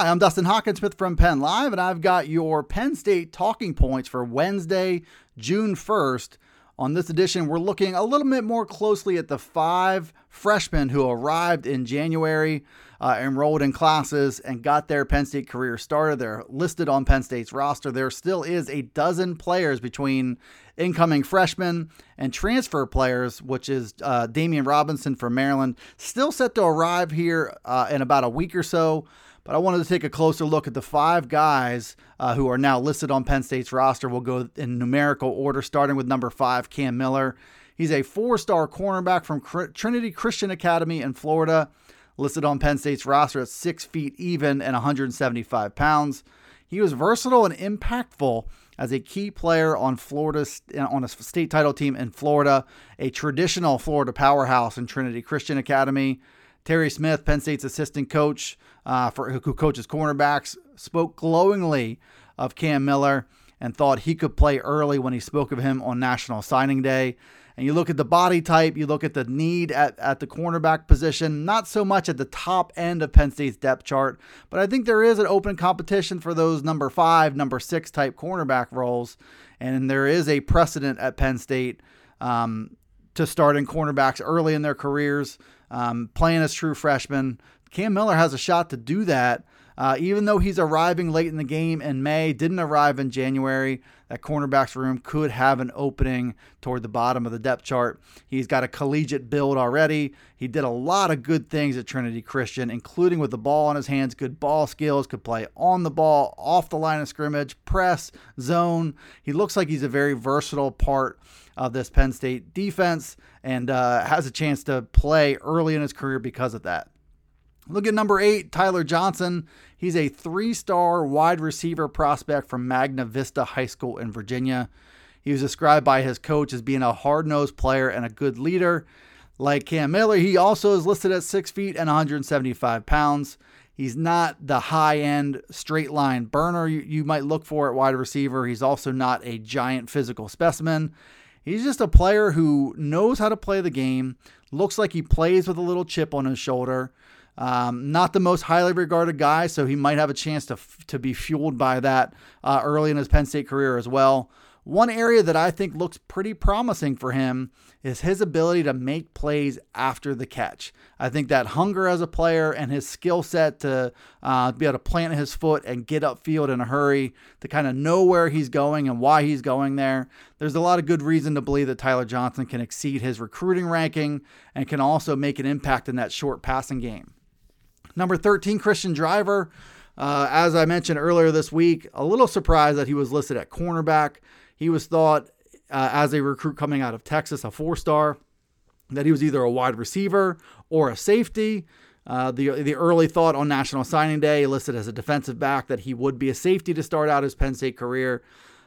Hi, I'm Dustin Hockensmith from Penn Live, and I've got your Penn State talking points for Wednesday, June 1st. On this edition, we're looking a little bit more closely at the five freshmen who arrived in January, uh, enrolled in classes, and got their Penn State career started. They're listed on Penn State's roster. There still is a dozen players between incoming freshmen and transfer players, which is uh, Damian Robinson from Maryland, still set to arrive here uh, in about a week or so. But I wanted to take a closer look at the five guys uh, who are now listed on Penn State's roster. We'll go in numerical order, starting with number five, Cam Miller. He's a four star cornerback from Trinity Christian Academy in Florida, listed on Penn State's roster at six feet even and 175 pounds. He was versatile and impactful as a key player on Florida on a state title team in Florida, a traditional Florida powerhouse in Trinity Christian Academy. Terry Smith, Penn State's assistant coach uh, for who coaches cornerbacks, spoke glowingly of Cam Miller and thought he could play early when he spoke of him on National Signing Day. And you look at the body type, you look at the need at, at the cornerback position, not so much at the top end of Penn State's depth chart, but I think there is an open competition for those number five, number six type cornerback roles. And there is a precedent at Penn State um, to starting cornerbacks early in their careers um, playing as true freshman. Cam Miller has a shot to do that. Uh, even though he's arriving late in the game in May, didn't arrive in January, that cornerback's room could have an opening toward the bottom of the depth chart. He's got a collegiate build already. He did a lot of good things at Trinity Christian, including with the ball in his hands, good ball skills, could play on the ball, off the line of scrimmage, press, zone. He looks like he's a very versatile part of this Penn State defense and uh, has a chance to play early in his career because of that. Look at number eight, Tyler Johnson. He's a three star wide receiver prospect from Magna Vista High School in Virginia. He was described by his coach as being a hard nosed player and a good leader. Like Cam Miller, he also is listed at six feet and 175 pounds. He's not the high end straight line burner you, you might look for at wide receiver. He's also not a giant physical specimen. He's just a player who knows how to play the game, looks like he plays with a little chip on his shoulder. Um, not the most highly regarded guy, so he might have a chance to, to be fueled by that uh, early in his Penn State career as well. One area that I think looks pretty promising for him is his ability to make plays after the catch. I think that hunger as a player and his skill set to uh, be able to plant his foot and get upfield in a hurry, to kind of know where he's going and why he's going there. There's a lot of good reason to believe that Tyler Johnson can exceed his recruiting ranking and can also make an impact in that short passing game. Number 13, Christian Driver. Uh, as I mentioned earlier this week, a little surprised that he was listed at cornerback. He was thought uh, as a recruit coming out of Texas, a four star, that he was either a wide receiver or a safety. Uh, the the early thought on National Signing Day listed as a defensive back that he would be a safety to start out his Penn State career.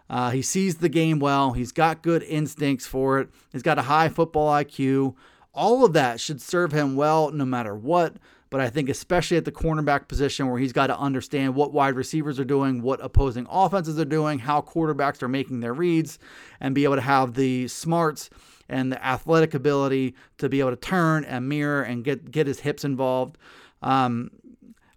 Uh, he sees the game well. He's got good instincts for it. He's got a high football IQ. All of that should serve him well no matter what. But I think, especially at the cornerback position, where he's got to understand what wide receivers are doing, what opposing offenses are doing, how quarterbacks are making their reads, and be able to have the smarts and the athletic ability to be able to turn and mirror and get get his hips involved. Um,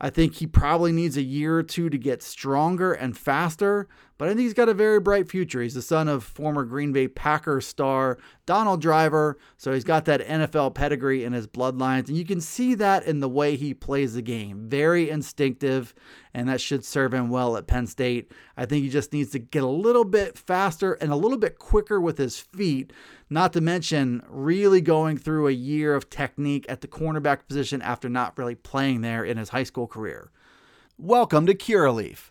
I think he probably needs a year or two to get stronger and faster, but I think he's got a very bright future. He's the son of former Green Bay Packers star Donald Driver, so he's got that NFL pedigree in his bloodlines, and you can see that in the way he plays the game. Very instinctive, and that should serve him well at Penn State. I think he just needs to get a little bit faster and a little bit quicker with his feet, not to mention really going through a year of technique at the cornerback position after not really playing there in his high school career. Welcome to Curaleaf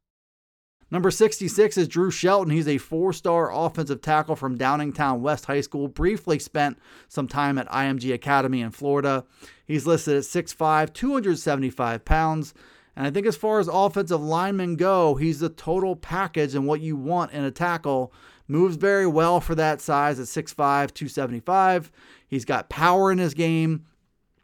Number 66 is Drew Shelton. He's a four star offensive tackle from Downingtown West High School. Briefly spent some time at IMG Academy in Florida. He's listed at 6'5, 275 pounds. And I think as far as offensive linemen go, he's the total package and what you want in a tackle. Moves very well for that size at 6'5, 275. He's got power in his game.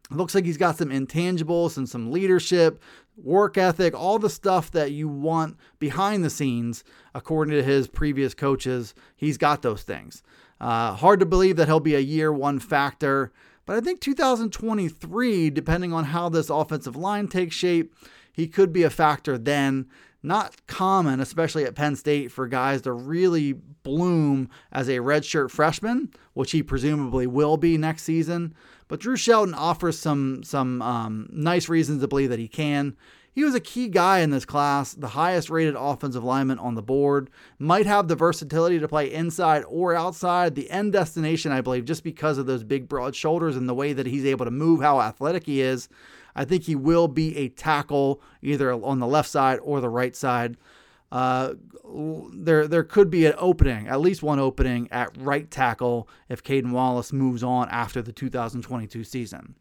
Looks like he's got some intangibles and some leadership, work ethic, all the stuff that you want behind the scenes, according to his previous coaches. He's got those things. Uh, hard to believe that he'll be a year one factor, but I think 2023, depending on how this offensive line takes shape, he could be a factor then. Not common, especially at Penn State, for guys to really bloom as a redshirt freshman, which he presumably will be next season. But Drew Shelton offers some some um, nice reasons to believe that he can. He was a key guy in this class, the highest rated offensive lineman on the board. Might have the versatility to play inside or outside. The end destination, I believe, just because of those big, broad shoulders and the way that he's able to move, how athletic he is. I think he will be a tackle either on the left side or the right side. Uh, there there could be an opening, at least one opening at right tackle if Caedan Wallace moves on after the 2022 season.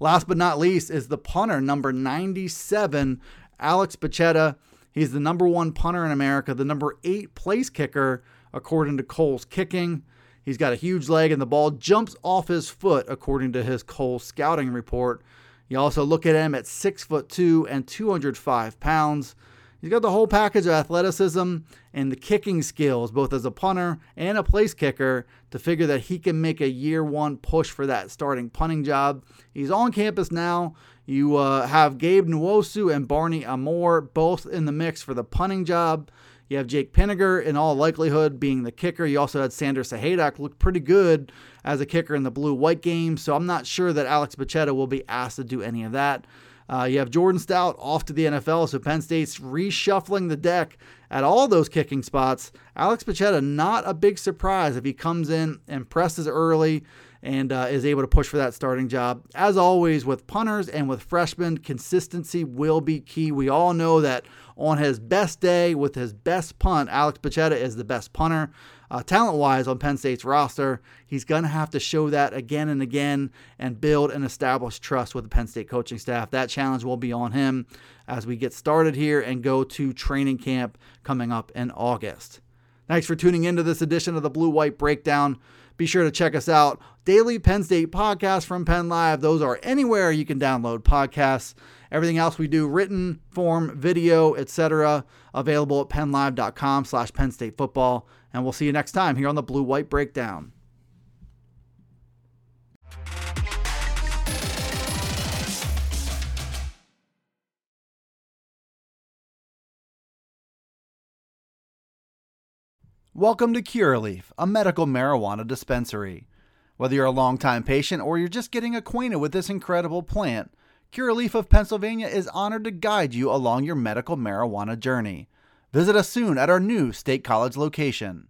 Last but not least is the punter, number 97, Alex Bacchetta. He's the number one punter in America, the number eight place kicker, according to Kohl's Kicking. He's got a huge leg, and the ball jumps off his foot, according to his Cole scouting report. You also look at him at six foot two and 205 pounds. He's got the whole package of athleticism and the kicking skills, both as a punter and a place kicker, to figure that he can make a year one push for that starting punting job. He's on campus now. You uh, have Gabe Nwosu and Barney Amor both in the mix for the punting job. You have Jake Pinegar in all likelihood being the kicker. You also had Sander Sahaydak look pretty good as a kicker in the blue white game. So I'm not sure that Alex Bacchetta will be asked to do any of that. Uh, you have Jordan Stout off to the NFL, so Penn State's reshuffling the deck at all those kicking spots. Alex Bacchetta, not a big surprise if he comes in and presses early and uh, is able to push for that starting job. As always, with punters and with freshmen, consistency will be key. We all know that on his best day with his best punt, Alex Bacchetta is the best punter. Uh, talent wise on Penn State's roster, he's going to have to show that again and again and build and establish trust with the Penn State coaching staff. That challenge will be on him as we get started here and go to training camp coming up in August. Thanks for tuning into this edition of the Blue White Breakdown. Be sure to check us out. Daily Penn State podcasts from Penn Live. Those are anywhere you can download podcasts. Everything else we do, written form, video, etc., available at pennlive.com slash Penn State football. And we'll see you next time here on the Blue White Breakdown. Welcome to Curaleaf, a medical marijuana dispensary. Whether you're a longtime patient or you're just getting acquainted with this incredible plant, Curaleaf of Pennsylvania is honored to guide you along your medical marijuana journey. Visit us soon at our new State College location.